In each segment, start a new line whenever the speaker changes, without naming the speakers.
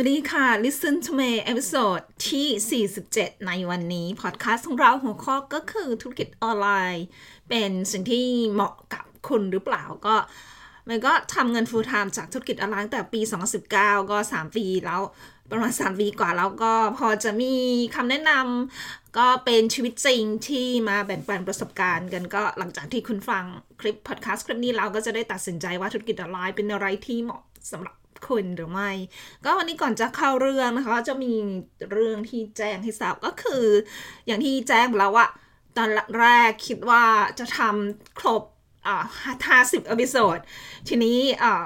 วัสดีค่ะ Listen to me episode ที่ 47 ในวันนี้พอดแคสต์ของเราหัวข้อก็คือธุรกิจออนไลน์ เป็นสิ่งที่เหมาะกับคุณหรือเปล่าก็ มันก็ทำเงิน full time จากธุรกิจออนไลน์ตั้งแต่ปี 2019 ก็ 3 ปีแล้วประมาณ 3 ปีกว่าแล้วก็พอจะมีคำแนะนำก็เป็นชีวิตจริงที่มาแบ่งปันประสบการณ์กันก็หลังจากที่คุณฟังคลิปพอดแคสต์คลิปนี้เราก็จะได้ตัดสินใจว่าธุรกิจออนไลน์เป็นอะไรที่เหมาะสำหรับ คุณหรือไม่ ก็วันนี้ก่อนจะเข้าเรื่องนะคะ จะมีเรื่องที่แจ้งให้ทราบก็คือ อย่างที่แจ้งไปแล้วว่าตอนแรกคิดว่าจะทำครบอ่าห้าสิบ episode ทีนี้อ่า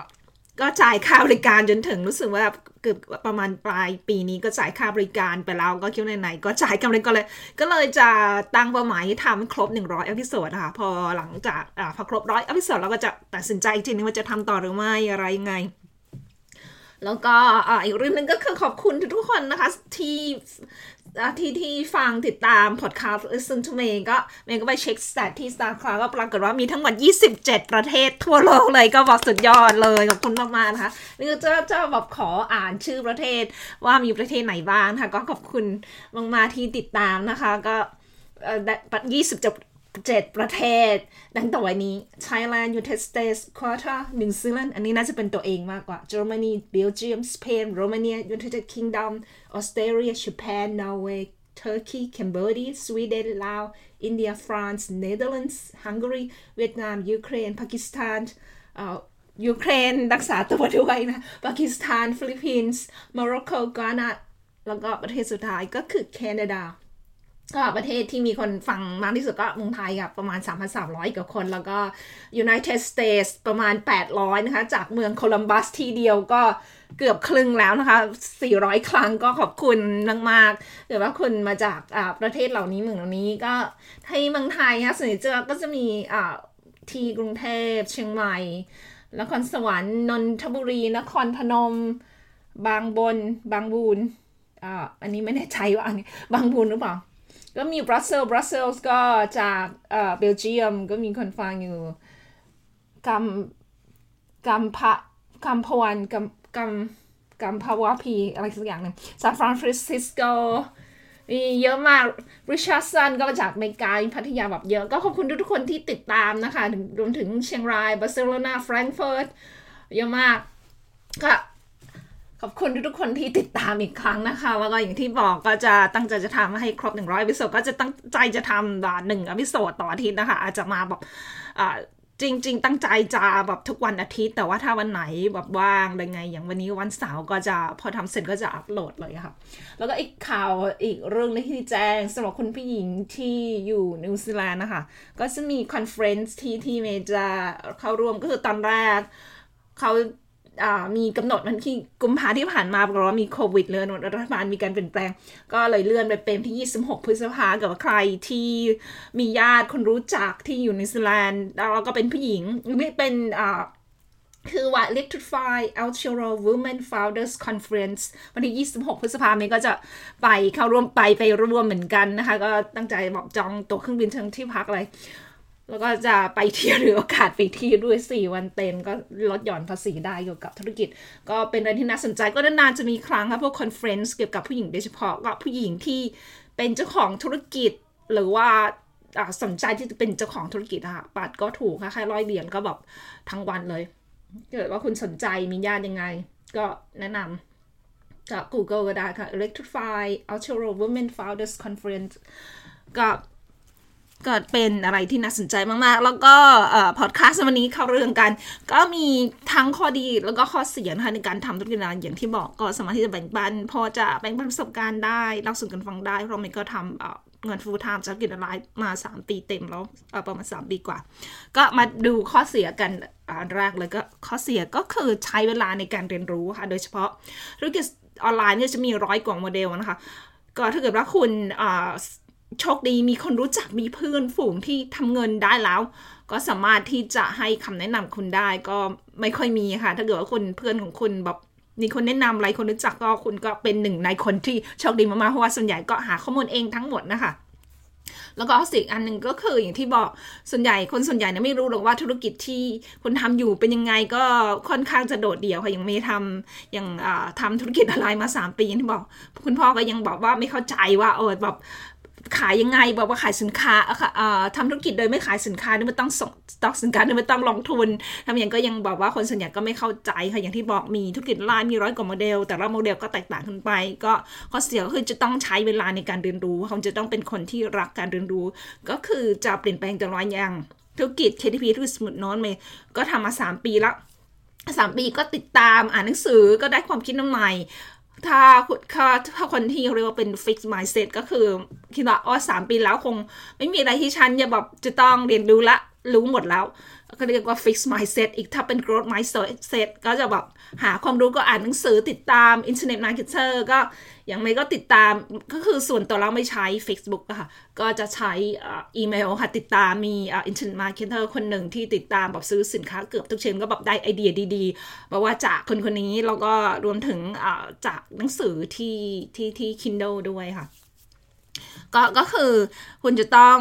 ก็จ่ายค่าบริการจนถึงรู้สึกว่าเกือบประมาณปลายปีนี้ก็จ่ายค่าบริการไปแล้วก็คิดว่าไหนๆก็จ่ายกำไรก็เลย ก็เลยจะตั้งเป้าหมายทำครบ 100 episode ค่ะพอหลังจากอ่าพอครบร้อย episode เราก็จะตัดสินใจอีกทีนึงว่าจะทำต่อหรือไม่อะไรยังไง แล้วก็อ,อีกเรื่องหนึงก็คือขอบคุณทุกคนนะคะที่ที่ที่ฟังติดตามพอดคาสต์ Listen to me ก็เมย์ก็ไปเช็คสแตทที่ Star c l o u d ก็ปรากฏว่ามีทั้งหมด 27 ประเทศทั่วโลกเลยก็บอกสุดยอดเลย ขอบคุณมากๆนะคะนี่ก็จะจะแบบขออ่านชื่อประเทศว่ามีประเทศไหนบ้างนะคะก็ขอบคุณมากๆที่ติดตามนะคะ ก็เอ่อ27 7 ประเทศ ดังต่อไปนี้ Thailand United States Qatar New Zealand อันนี้น่าจะเป็นตัวเองมากกว่า Germany Belgium Spain Romania United Kingdom Australia Japan Norway Turkey Cambodia Sweden Laos India France Netherlands Hungary เวียดนาม Ukraine ปากีสถานเอ่อยูเครนรักษาตัวด้วยนะปากีสถาน ฟิลิปปินส์โมร็อกโกกานาแล้วก็ประเทศสุดท้ายก็คือแคนาดา ก็ประเทศที่มีคนฟังมากที่สุดก็เมืองไทยกับประมาณ 3,300 กว่าคน แล้วก็ United States ประมาณ 800 นะคะ จากเมืองโคลัมบัสที่เดียวก็เกือบครึ่งแล้วนะคะ 400 ครั้งก็ขอบคุณมากๆหรือว่าคุณมาจากประเทศเหล่านี้เมืองเหล่านี้ก็ที่เมืองไทยนะส่วนใหญ่จะก็จะมีที่กรุงเทพเชียงใหม่นครสวรรค์นนทบุรี นครพนม บางบนบางบูนอ่าอันนี้ไม่แน่ใจว่าอันนี้บางบูนหรือเปล่า ก็มีบรัสเซลบรัสเซลส์ก็จากเอ่อเบลเยียมก็มีคนฟังอยู่กัมกัมพะกัมพวันกัมกัมกัมพาวาพีอะไรสักอย่างหนึ่งซานฟรานซิสโกมีเยอะมากริชาร์ดสันก็มาจากอเมริกาพัทยาแบบเยอะ ก็ขอบคุณทุกๆคนที่ติดตามนะคะรวมถึงเชียงรายบาร์เซโลนาแฟรงก์เฟิร์ตเยอะมากก็ ขอบคุณทุกๆคนที่ติดตามอีกครั้งนะคะ แล้วก็อย่างที่บอกก็จะตั้งใจจะทำให้ครบ 100 episode ก็จะตั้งใจจะทำแบบหนึ่ง episode ต่ออาทิตย์นะคะ อาจจะมาแบบจริง ๆ ตั้งใจจะแบบทุกวันอาทิตย์ แต่ว่าถ้าวันไหนแบบว่างอะไรไง อย่างวันนี้วันเสาร์ก็จะพอทำเสร็จก็จะอัปโหลดเลยค่ะ แล้วก็อีกข่าวอีกเรื่องนึงที่แจ้งสำหรับคุณผู้หญิงที่อยู่นิวซีแลนด์นะคะ ก็จะมี conference ที่ที่เมจะเข้าร่วมก็คือตอนแรกเขา มีกำหนดวันที่กุมภาที่ผ่านมาปรากฏว่ามีโควิดเลยรัฐบาลมีการเปลี่ยนแปลง ก็เลยเลื่อนไปเป็นที่ 26 พฤษภากับว่าใครที่มีญาติคนรู้จักที่อยู่นิวซีแลนด์แล้วก็เป็นผู้หญิงนี่เป็นคือว่า Electrify Aotearoa Women Founders Conference วันที่ 26 พฤษภาคมนี้ก็จะไปเข้าร่วมไปไปร่วมเหมือนกันนะคะ ก็ตั้งใจบอกจองตั๋วเครื่องบินทั้งที่พักอะไร แล้วก็จะไปเที่ยวหรือโอกาสไปเที่ยวด้วย 4 วันเต็ม ก็ลดหย่อนภาษีได้เกี่ยวกับธุรกิจ ก็เป็นอะไรที่น่าสนใจก็นานๆจะมีครั้งครับพวก conference เกี่ยวกับผู้หญิงโดยเฉพาะก็ผู้หญิงที่เป็นเจ้าของธุรกิจหรือว่าสนใจที่จะเป็นเจ้าของธุรกิจอะค่ะบัตรก็ถูกค่ะแค่ร้อยเหรียญก็แบบทั้งวันเลยเกิดว่าคุณสนใจมีญาติยังไง ก็แนะนำก็ Google ก็ได้ค่ะ Electrify Ultra Women Founders Conference ก็ ก็เป็นอะไรที่น่าสนใจมากๆ แล้วก็พอดแคสต์วันนี้เข้าเรื่องกัน ก็มีทั้งข้อดีแล้วก็ข้อเสียนะคะในการทำธุรกิจออนไลน์อย่างที่บอกก็สามารถที่จะแบ่งปัน พอจะแบ่งปันประสบการณ์ได้เล่าสู่กันฟังได้ เพราะมันก็ทำเงินฟูลไทม์จากธุรกิจออนไลน์มา 3 ปีเต็มแล้วประมาณ 3 ปีกว่า ก็มาดูข้อเสียกันอันแรกเลยก็ข้อเสียก็คือใช้เวลาในการเรียนรู้ค่ะโดยเฉพาะธุรกิจออนไลน์เนี่ยจะมีร้อยกว่าโมเดลนะคะก็ถ้าเกิดว่าคุณอ่า โชคดีมีคนรู้จักมีเพื่อนฝูงที่ทำเงินได้แล้ว ก็สามารถที่จะให้คำแนะนำคุณได้ก็ไม่ค่อยมีค่ะ ถ้าเกิดว่าคุณเพื่อนของคุณแบบมีคนแนะนำอะไรคนรู้จักก็คุณก็เป็นหนึ่งในคนที่โชคดีมากๆเพราะว่าส่วนใหญ่ก็หาข้อมูลเองทั้งหมดนะคะแล้วก็สิ่งอันหนึ่งก็คืออย่างที่บอกส่วนใหญ่คนส่วนใหญ่เนี่ยไม่รู้หรอกว่าธุรกิจที่คุณทำอยู่เป็นยังไงก็ค่อนข้างจะโดดเดี่ยวค่ะยังไม่ทำอย่างทำธุรกิจอะไรมา 3 ปีที่บอก คุณพ่อก็ยังบอกว่าไม่เข้าใจว่าเออแบบ ขายยังไงบอกว่าขายสินค้าทำธุรกิจโดยไม่ขายสินค้านี่มันต้องส่งตอกสินค้านี่มันต้องลงทุนทำอย่างก็ยังบอกว่าคนส่วนใหญ่ก็ไม่เข้าใจค่ะอย่างที่บอกมีธุรกิจไลน์มีร้อยกว่าโมเดล แต่ละโมเดลก็แตกต่างกันไป ก็ข้อเสียก็คือจะต้องใช้เวลาในการเรียนรู้เขาจะต้องเป็นคนที่รักการเรียนรู้ ก็คือจะเปลี่ยนแปลงตลอดอย่างธุรกิจ KTP ธุรกิจสมุดโน้นเมย์ก็ทำมา 3 ปีแล้วสามปีก็ติดตามอ่านหนังสือก็ได้ความคิดใหม่ ถ้าถ้าคนที่เรียกว่าเป็นฟิกซ์มายเซ็ตก็คือคิดว่าอ๋อสามปีแล้วคงไม่มีอะไรที่ฉันจะแบบจะต้องเรียนรู้ละรู้หมดแล้ว ก็เรียกว่า fix mindset อีกถ้าเป็น growth mindset ก็จะแบบหาความรู้ก็อ่านหนังสือติดตาม internet marketer ก็อย่างไรก็ติดตามก็คือส่วนตัวเราไม่ใช้ Facebook ค่ะ ก็จะใช้อีเมลค่ะ ติดตามมี internet marketer คนหนึ่งที่ติดตามแบบซื้อสินค้าเกือบทุกเชนก็แบบได้ไอเดียดีๆบอกว่าจากคนคนนี้แล้วก็รวมถึงจากหนังสือที่ที่ที่ Kindle ด้วยค่ะ ก็ก็คือคุณจะต้อง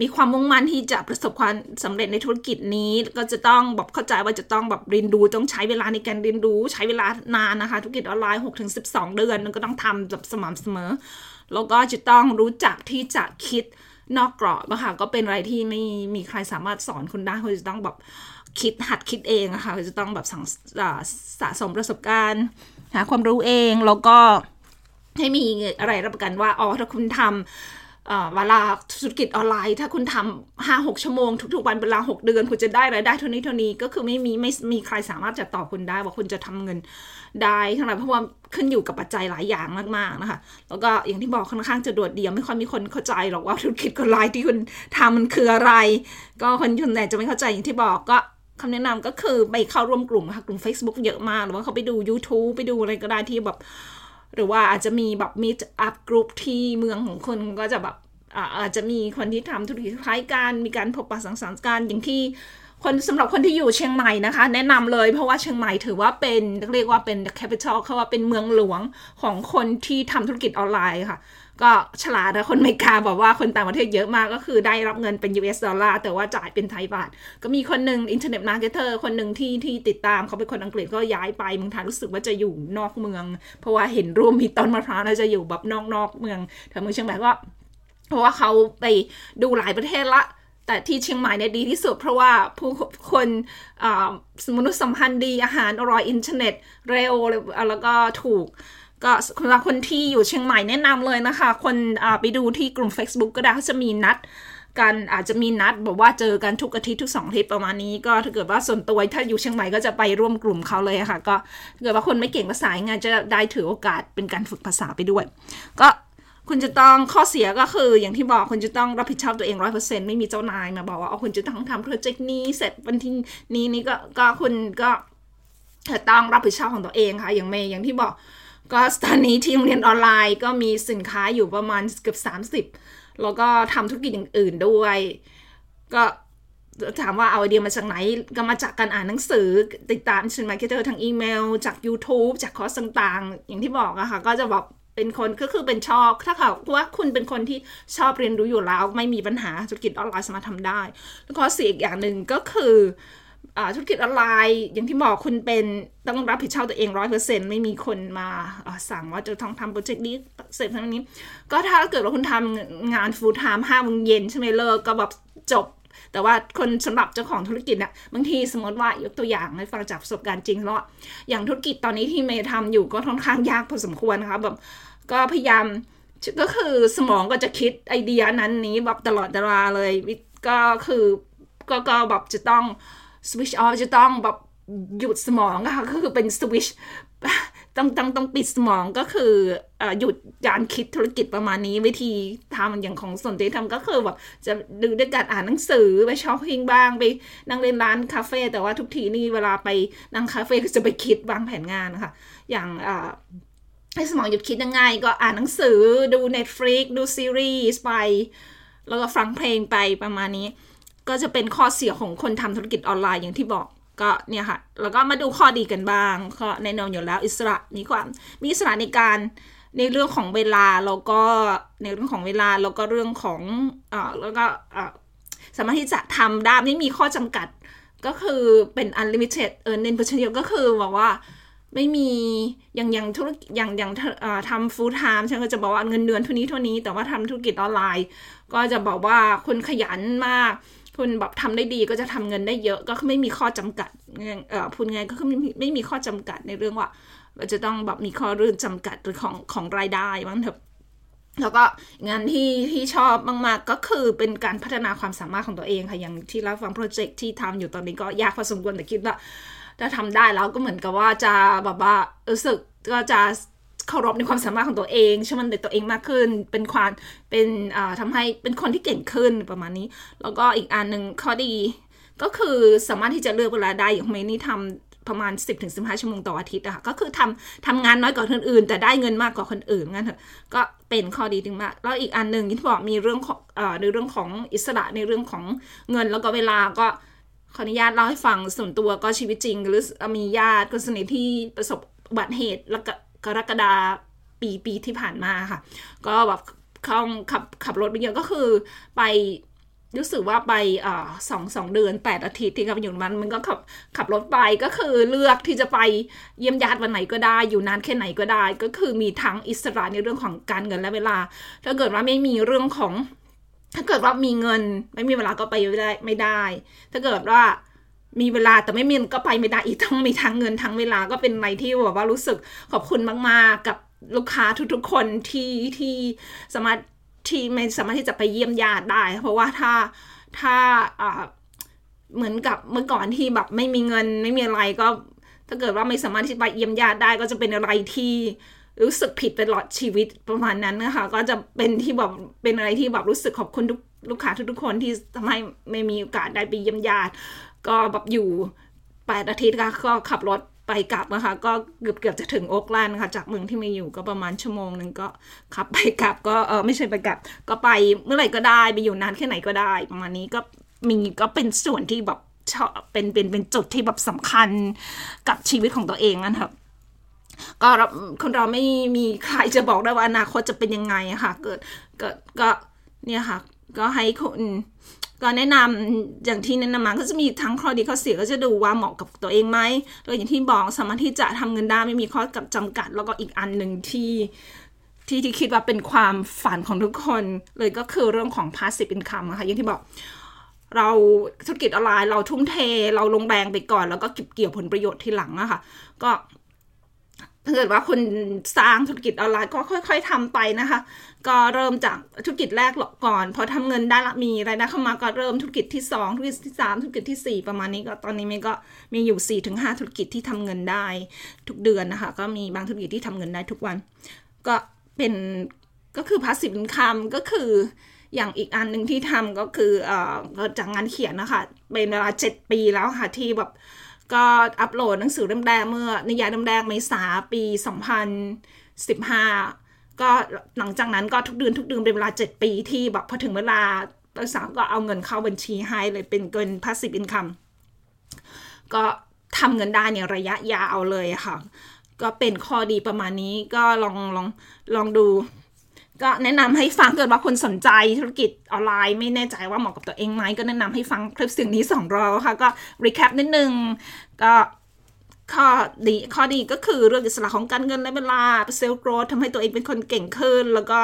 มีความมุ่งมั่นที่จะประสบความสำเร็จในธุรกิจนี้ ก็จะต้องแบบเข้าใจว่าจะต้องแบบเรียนรู้ต้องใช้เวลาในการเรียนรู้ใช้เวลานานนะคะ ธุรกิจออนไลน์ 6-12ถึงเดือนมันก็ต้องทำแบบสม่ำเสมอ แล้วก็จะต้องรู้จักที่จะคิดนอกกรอบนะคะก็เป็นอะไรที่ไม่มีใครสามารถสอนคุณได้คุณจะต้องแบบคิดหัดคิดเองอะคะจะต้องแบบสะสมประสบการณ์หาความรู้เองแล้วก็ให้มีอะไรรับประกันว่าอ๋อถ้าคุณทำ เวลาธุรกิจออนไลน์ ถ้าคุณทำห้าหกชั่วโมงทุกๆวันเวลาหกเดือน คุณจะได้รายได้เท่านี้เท่านี้ก็คือไม่มีไม่มีใครสามารถจะตอบคุณได้ว่าคุณจะทำเงินได้ทั้งนั้นเพราะว่าขึ้นอยู่กับปัจจัยหลายอย่างมากๆนะคะ แล้วก็อย่างที่บอกค่อนข้างจะโดดเดี่ยวไม่ค่อยมีคนเข้าใจหรอกว่าธุรกิจออนไลน์ที่คุณทำมันคืออะไร ก็คนส่วนใหญ่จะไม่เข้าใจอย่างที่บอกก็คำแนะนำก็คือไปเข้าร่วมกลุ่มค่ะกลุ่ม Facebook เยอะมากหรือว่าเขาไปดู YouTube ไปดูอะไรก็ได้ที่แบบ หรือว่าอาจจะมีแบบ meetup group ที่เมืองของคุณก็จะแบบอาจจะมีคนที่ทำธุรกิจคล้ายกันมีการพบปะสังสรรค์กันอย่างที่ คนสำหรับคนที่อยู่เชียงใหม่นะคะ แนะนำเลยเพราะว่าเชียงใหม่ถือว่าเป็นเรียกว่าเป็น capital เขาว่าเป็นเมืองหลวงของคนที่ทำธุรกิจออนไลน์ค่ะ ก็ฉลาดนะคนอเมริกาบอกว่าคนต่างประเทศเยอะมากก็คือได้รับเงินเป็น US ดอลลาร์แต่ว่าจ่ายเป็นไทยบาท ก็มีคนหนึ่ง internet marketer คนหนึ่งที่ที่ติดตามเขาเป็นคนอังกฤษก็ย้ายไปเมืองไทยรู้สึกว่าจะอยู่นอกเมือง เพราะว่าเห็นรูปมีต้นมะพร้าวน่าจะอยู่แบบนอกนอกเมืองแต่เมืองเชียงใหม่ก็เพราะว่าเขาไปดูหลายประเทศละ แต่ที่เชียงใหม่เนี่ยดีที่สุด เพราะว่าผู้คนมนุษยสัมพันธ์ดีอาหารอร่อยอินเทอร์เน็ตเร็วแล้วก็ถูก ก็สำหรับคนที่อยู่เชียงใหม่แนะนำเลยนะคะ คนไปดูที่กลุ่ม Facebook ก็ได้เขาจะมีนัดกันอาจจะมีนัดบอกว่าเจอกันทุกอาทิตย์ทุกสองอาทิตย์ประมาณนี้ ก็ถ้าเกิดว่าส่วนตัวถ้าอยู่เชียงใหม่ก็จะไปร่วมกลุ่มเขาเลยค่ะ ก็ถ้าเกิดว่าคนไม่เก่งภาษางานจะได้ถือโอกาสเป็นการฝึกภาษาไปด้วย ก็ คุณจะต้องข้อเสียก็คืออย่างที่บอกคุณจะต้องรับผิดชอบตัวเองร้อยเปอร์เซ็นต์ไม่มีเจ้านายมาบอกว่าเอาคุณจะต้องทำโปรเจกต์นี้เสร็จวันที่นี้นี่ก็ก็คุณก็ต้องรับผิดชอบของตัวเองค่ะ อย่างเมย์อย่างที่บอกก็ตอนนี้ที่โรงเรียนออนไลน์ก็มีสินค้าอยู่ประมาณเกือบสามสิบแล้วก็ทำธุรกิจอย่างอื่นด้วย ก็ถามว่าเอาไอเดียมาจากไหนก็มาจากการอ่านหนังสือ ติดตามชิน marketer ทางอีเมล จาก YouTube จากคอร์สต่างๆ อย่างที่บอกอะค่ะ ก็จะแบบ เป็นคนก็คือเป็นชอบ ถ้าเขาว่าคุณเป็นคนที่ชอบเรียนรู้อยู่แล้ว ไม่มีปัญหาธุรกิจออนไลน์สามารถทำได้ แล้วก็เสียอีกอย่างหนึ่งก็คือธุรกิจออนไลน์อย่างที่บอกคุณเป็นต้องรับผิดชอบตัวเองร้อยเปอร์เซ็นต์ไม่มีคนมาสั่งว่าจะต้องทำโปรเจกต์นี้เสร็จทั้งนี้ ก็ถ้าเกิดว่าคุณทำงานฟูลไทม์ห้าโมงเย็นใช่ไหมเลิกก็แบบจบ แต่ว่าคนสำหรับเจ้าของธุรกิจเนี่ยบางทีสมมติว่ายกตัวอย่างให้ฟังจากประสบการณ์จริงแล้วอย่างธุรกิจตอนนี้ที่เมย์ทำอยู่ก็ค่อนข้างยากพอสมควรนะคะแบบ ก็พยายามก็คือสมองก็จะคิดไอเดียนั้นนี้แบบตลอดเวลาเลยก็คือก็ก็แบบจะต้องสวิชออฟจะต้องแบบหยุดสมองค่ะก็คือเป็นสวิชต้องต้องต้องปิดสมองก็คือหยุดการคิดธุรกิจประมาณนี้วิธีทำอย่างของสนตัวทำก็คือแบบจะดูด้วยการอ่านหนังสือไปช้อปปิ้งบ้างไปนั่งเล่นร้านคาเฟ่แต่ว่าทุกทีนี่เวลาไปนั่งคาเฟ่ก็จะไปคิดวางแผนงานนะคะอย่าง ให้สมองหยุดคิดยังไง ก็อ่านหนังสือดู Netflix ดูซีรีส์ไป แล้วก็ฟังเพลงไปประมาณนี้ ก็จะเป็นข้อเสียของคนทำธุรกิจออนไลน์อย่างที่บอกก็เนี่ยค่ะ แล้วก็มาดูข้อดีกันบ้าง ก็แน่นอนอยู่แล้วอิสระมีความมีอิสระในการในเรื่องของเวลาแล้วก็ในเรื่องของเวลาแล้วก็เรื่องของอ่าแล้วก็อ่าสามารถที่จะทำได้ไม่มีข้อจำกัดก็คือเป็น unlimited earning potential ก็คือบอกว่า ไม่มีอย่างอย่างธุรกิจอย่างอย่างทำ full time ฉันก็จะบอกว่าเงินเดือนเท่านี้เท่านี้แต่ว่าทำธุรกิจออนไลน์ ก็จะบอกว่าคุณขยันมากคุณแบบทำได้ดีก็จะทำเงินได้เยอะก็ไม่มีข้อจำกัดเอ่อพูดไงก็คือไม่ไม่มีข้อจำกัดในเรื่องว่าจะต้องแบบมีข้อเรื่องจำกัดหรือของของรายได้บ้างเถอะแล้วก็งานที่ที่ชอบมากๆก็คือเป็นการพัฒนาความสามารถของตัวเองค่ะอย่างที่รับฟังโปรเจกต์ที่ทำอยู่ตอนนี้ก็ยากพอสมควรแต่คิดว่า ถ้าทำได้แล้วก็เหมือนกับว่าจะแบบว่ารู้สึกก็จะเคารพในความสามารถของตัวเองเชื่อมั่นในตัวเองมากขึ้น เป็นความเป็นอ่าทำให้เป็นคนที่เก่งขึ้นประมาณนี้ แล้วก็อีกอันหนึ่งข้อดี ก็คือสามารถที่จะเลือกเวลาได้อย่างเมนี่ทำประมาณ 10-15 ชั่วโมงต่ออาทิตย์อะค่ะก็คือทำทำงานน้อยกว่าคนอื่น แต่ได้เงินมากกว่าคนอื่นงั้นเถอะก็เป็นข้อดีถึงมาก แล้วอีกอันหนึ่งที่บอกมีเรื่องของอ่าในเรื่องของอิสระในเรื่องของเงินแล้วก็เวลาก็ ขออนุญาตเล่าให้ฟังส่วนตัวก็ชีวิตจริง หรือมีญาติคนสนิทที่ประสบอุบัติเหตุแล้วก็กรกฎาปีปีที่ผ่านมาค่ะ ก็แบบเขาขับขับรถไปเยอะก็คือไปรู้สึกว่าไปอสองสองเดือนแปดอาทิตย์ที่กับอยู่มันมันก็ขับขับรถไปก็คือเลือกที่จะไปเยี่ยมญาติวันไหนก็ได้ อยู่นานแค่ไหนก็ได้ ก็คือมีทั้งอิสระในเรื่องของการเงินและเวลา ถ้าเกิดว่าไม่มีเรื่องของ ถ้าเกิดว่ามีเงิน ไม่มีเวลาก็ไปไม่ได้ไม่ได้ ถ้าเกิดว่ามีเวลาแต่ไม่มีก็ไปไม่ได้อีกต้องมีทั้งเงินทั้งเวลาก็เป็นอะไรที่แบบว่ารู้สึกขอบคุณมาก ๆ กับลูกค้าทุกๆ คนที่ที่สามารถที่ไม่สามารถที่จะไปเยี่ยมญาติได้ เพราะว่าถ้าถ้าเหมือนกับเมื่อก่อนที่แบบไม่มีเงินไม่มีอะไรก็ ถ้าเกิดว่าไม่สามารถที่ไปเยี่ยมญาติได้ก็จะเป็นอะไรที่ รู้สึกผิดตลอดชีวิตประมาณนั้นนะคะ ก็จะเป็นที่แบบเป็นอะไรที่แบบรู้สึกขอบคุณทุกลูกค้าทุกๆคนที่ทำให้ไม่มีโอกาสได้ไปเยี่ยมญาติ ก็แบบอยู่แปดอาทิตย์ก็ขับรถไปกลับนะคะ ก็เกือบเกือบจะถึงโอ๊กแลนด์ค่ะ จากเมืองที่มีอยู่ก็ประมาณชั่วโมงหนึ่งก็ขับไปกลับ ก็เออไม่ใช่ไปกลับ ก็ไปเมื่อไหร่ก็ได้ไปอยู่นานแค่ไหนก็ได้ ประมาณนี้ก็มีก็เป็นส่วนที่แบบชอบเป็นเป็นเป็นจุดที่แบบสำคัญกับชีวิตของตัวเองนะครับ ก็คนเราไม่มีใครจะบอกได้ว่าอนาคตจะเป็นยังไงค่ะ เกิดเกิดก็เนี่ยค่ะ ก็ให้คุณก็แนะนำอย่างที่แนะนำมาก็จะมีทั้งข้อดีข้อเสียก็จะดูว่าเหมาะกับตัวเองไหมแล้วอย่างที่บอกสามารถที่จะทำเงินได้ไม่มีข้อกับจำกัด แล้วก็อีกอันหนึ่งที่ที่ที่คิดว่าเป็นความฝันของทุกคนเลยก็คือเรื่องของ passive income ค่ะอย่างที่บอกเราธุรกิจออนไลน์เราทุ่มเท เราลงแรงไปก่อน แล้วก็เก็บเกี่ยวผลประโยชน์ทีหลังอะค่ะก็ ถ้าเกิดว่าคุณสร้างธุรกิจออนไลน์ก็ค่อย ๆทำไปนะคะ ก็เริ่มจากธุรกิจแรกก่อน พอทำเงินได้ละมีรายได้เข้ามาก็เริ่มธุรกิจที่ 2 ธุรกิจที่ 3 ธุรกิจที่ 4 ประมาณนี้ก็ตอนนี้มันก็มีอยู่4ถึง5ธุรกิจที่ทำเงินได้ทุกเดือนนะคะ ก็มีบางธุรกิจที่ทำเงินได้ทุกวัน ก็เป็นก็คือ passive income ก็คืออย่างอีกอันหนึ่งที่ทำก็คือเอ่อจากงานเขียนนะคะเป็นเวลา 7 ปีแล้วค่ะที่แบบ ก็อัปโหลดหนังสือเล่มแรกเมื่อนิยายเล่มแรกเมษาปี 2015 ก็หลังจากนั้นก็ทุกเดือนทุกเดือนเป็นเวลา 7 ปีที่แบบพอถึงเวลาบริษัทก็เอาเงินเข้าบัญชีให้เลยเป็นเงิน passive income ก็ทำเงินได้เนี่ยระยะยาวเลยค่ะ ก็เป็นข้อดีประมาณนี้ก็ลองลองลองดู ก็แนะนำให้ฟังเกิดว่าคนสนใจธุรกิจออนไลน์ ไม่แน่ใจว่าเหมาะกับตัวเองไหมก็แนะนำให้ฟังคลิปสิ่งนี้สองรอบค่ะก็recap นิดนึงก็ข้อดีข้อดีก็คือเรื่องอิสระของการเงินและเวลา self-growth ทำให้ตัวเองเป็นคนเก่งขึ้น แล้วก็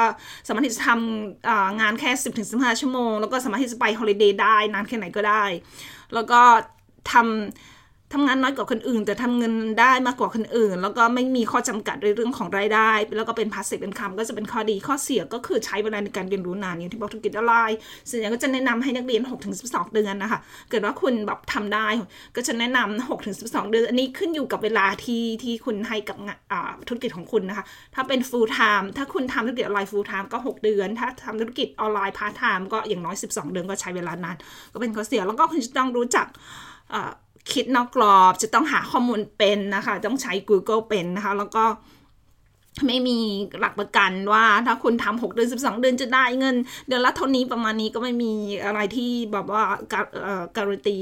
สามารถที่จะทำงานแค่ 10-15 ชั่วโมง แล้วก็สามารถที่จะไป holiday ได้นานแค่ไหนก็ได้ แล้วก็ทำ ทำงานน้อยกว่าคนอื่น แต่ทำเงินได้มากกว่าคนอื่น แล้วก็ไม่มีข้อจำกัดในเรื่องของรายได้ แล้วก็เป็น passive income ก็จะเป็นข้อดีข้อเสียก็คือใช้เวลาในการเรียนรู้นานอย่างที่บอกธุรกิจออนไลน์ส่วนใหญ่ก็จะแนะนำให้นักเรียน6ถึง12 เดือนนะคะ เกิดว่าคุณแบบทำได้ ก็จะแนะนำ6ถึง12 เดือน อันนี้ขึ้นอยู่กับเวลาที่ที่คุณให้กับธุรกิจของคุณนะคะ ถ้าเป็น full time ถ้าคุณทำธุรกิจออนไลน์ full time ก็ 6 เดือน ถ้าทำธุรกิจออนไลน์ part time ก็อย่างน้อย 12 เดือนก็ใช้เวลานานก็เป็นข้อเสียแล้วก็คุณจะต้องรู้จัก คิดนอกกรอบ จะต้องหาข้อมูลเป็นนะคะ ต้องใช้ Google เป็นนะคะ แล้วก็ไม่มีหลักประกันว่าถ้าคุณทำหกเดือนสิบสองเดือนจะได้เงิน เดือนละเท่านี้ประมาณนี้ก็ไม่มีอะไรที่แบบว่าการันตี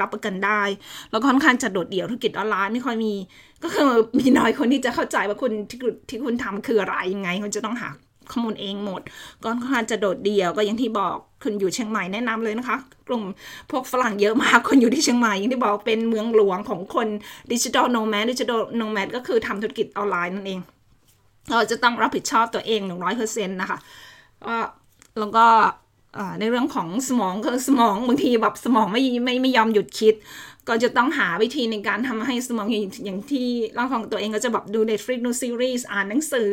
รับประกันได้ แล้วค่อนข้างจะโดดเดี่ยวธุรกิจออนไลน์ไม่ค่อยมี ก็คือมีน้อยคนที่จะเข้าใจว่าคุณที่ที่คุณทำคืออะไรยังไงคุณจะต้องหา ข้อมูลเองหมดก็ค่อนข้างจะโดดเดี่ยวก็อย่างที่บอกคุณอยู่เชียงใหม่แนะนำเลยนะคะ กลุ่มพวกฝรั่งเยอะมากคนอยู่ที่เชียงใหม่อย่างที่บอกเป็นเมืองหลวงของคนdigital nomad digital nomad ก็คือทำธุรกิจออนไลน์นั่นเอง เราจะต้องรับผิดชอบตัวเองหนึ่งร้อยเปอร์เซ็นต์นะคะแล้วก็ในเรื่องของสมองคือสมองบางทีแบบสมองไม่ไม่ไม่ยอมหยุดคิด ก็จะต้องหาวิธีในการทำให้สมองอย่างที่ร่างของตัวเองก็จะแบบดู Netflix ดูซีรีส์อ่านหนังสือ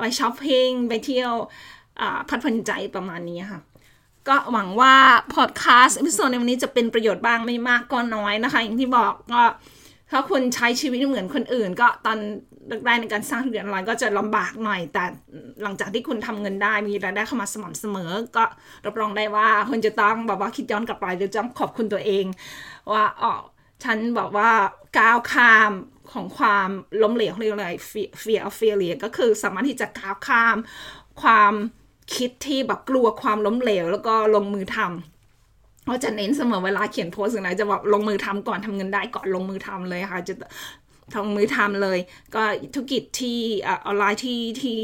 ไปช้อปปิ้งไปเที่ยวพักผ่อนใจประมาณนี้ค่ะ ก็หวังว่าพอดแคสต์ episode ในวันนี้จะเป็นประโยชน์บ้างไม่มากก็น้อยนะคะ อย่างที่บอกก็ถ้าคุณใช้ชีวิตเหมือนคนอื่น ก็ตอน แรกในการสร้างธุรกิจออนไลน์ก็จะลำบากหน่อย แต่หลังจากที่คุณทำเงินได้มีรายได้เข้ามาสม่ำเสมอ ก็รับรองได้ว่าคุณจะต้องแบบว่าคิดย้อนกลับไปจะต้องขอบคุณตัวเอง ว่าอ๋อฉันบอกว่าก้าวข้ามของความล้มเหลวเรียกอะไร fear of failure ก็คือสามารถที่จะก้าวข้าม ความคิดที่แบบกลัวความล้มเหลว แล้วก็ลงมือทำก็จะเน้นเสมอเวลาเขียนโพสต์อะไรจะบอกลงมือทำก่อนทำเงินได้ก่อนลงมือทำเลยค่ะจะ ทำมือทำเลย ก็ธุรกิจที่ออนไลน์ที่ที่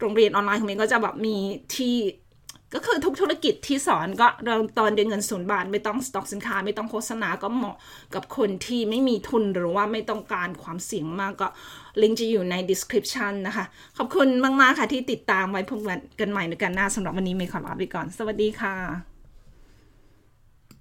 โรงเรียนออนไลน์ของมินก็จะแบบมีที่ก็คือทุกธุรกิจที่สอนก็เริ่มตอนเดือนเงินศูนย์บาท ไม่ต้องสต็อกสินค้า ไม่ต้องโฆษณาก็เหมาะกับคนที่ไม่มีทุนหรือว่าไม่ต้องการความเสี่ยงมากก็ลิงก์จะอยู่ใน description นะคะ ขอบคุณมาก ๆ ค่ะที่ติดตามไว้พบกันใหม่ในกันหน้าสำหรับวันนี้เมย์ขอลาไปก่อน สวัสดีค่ะ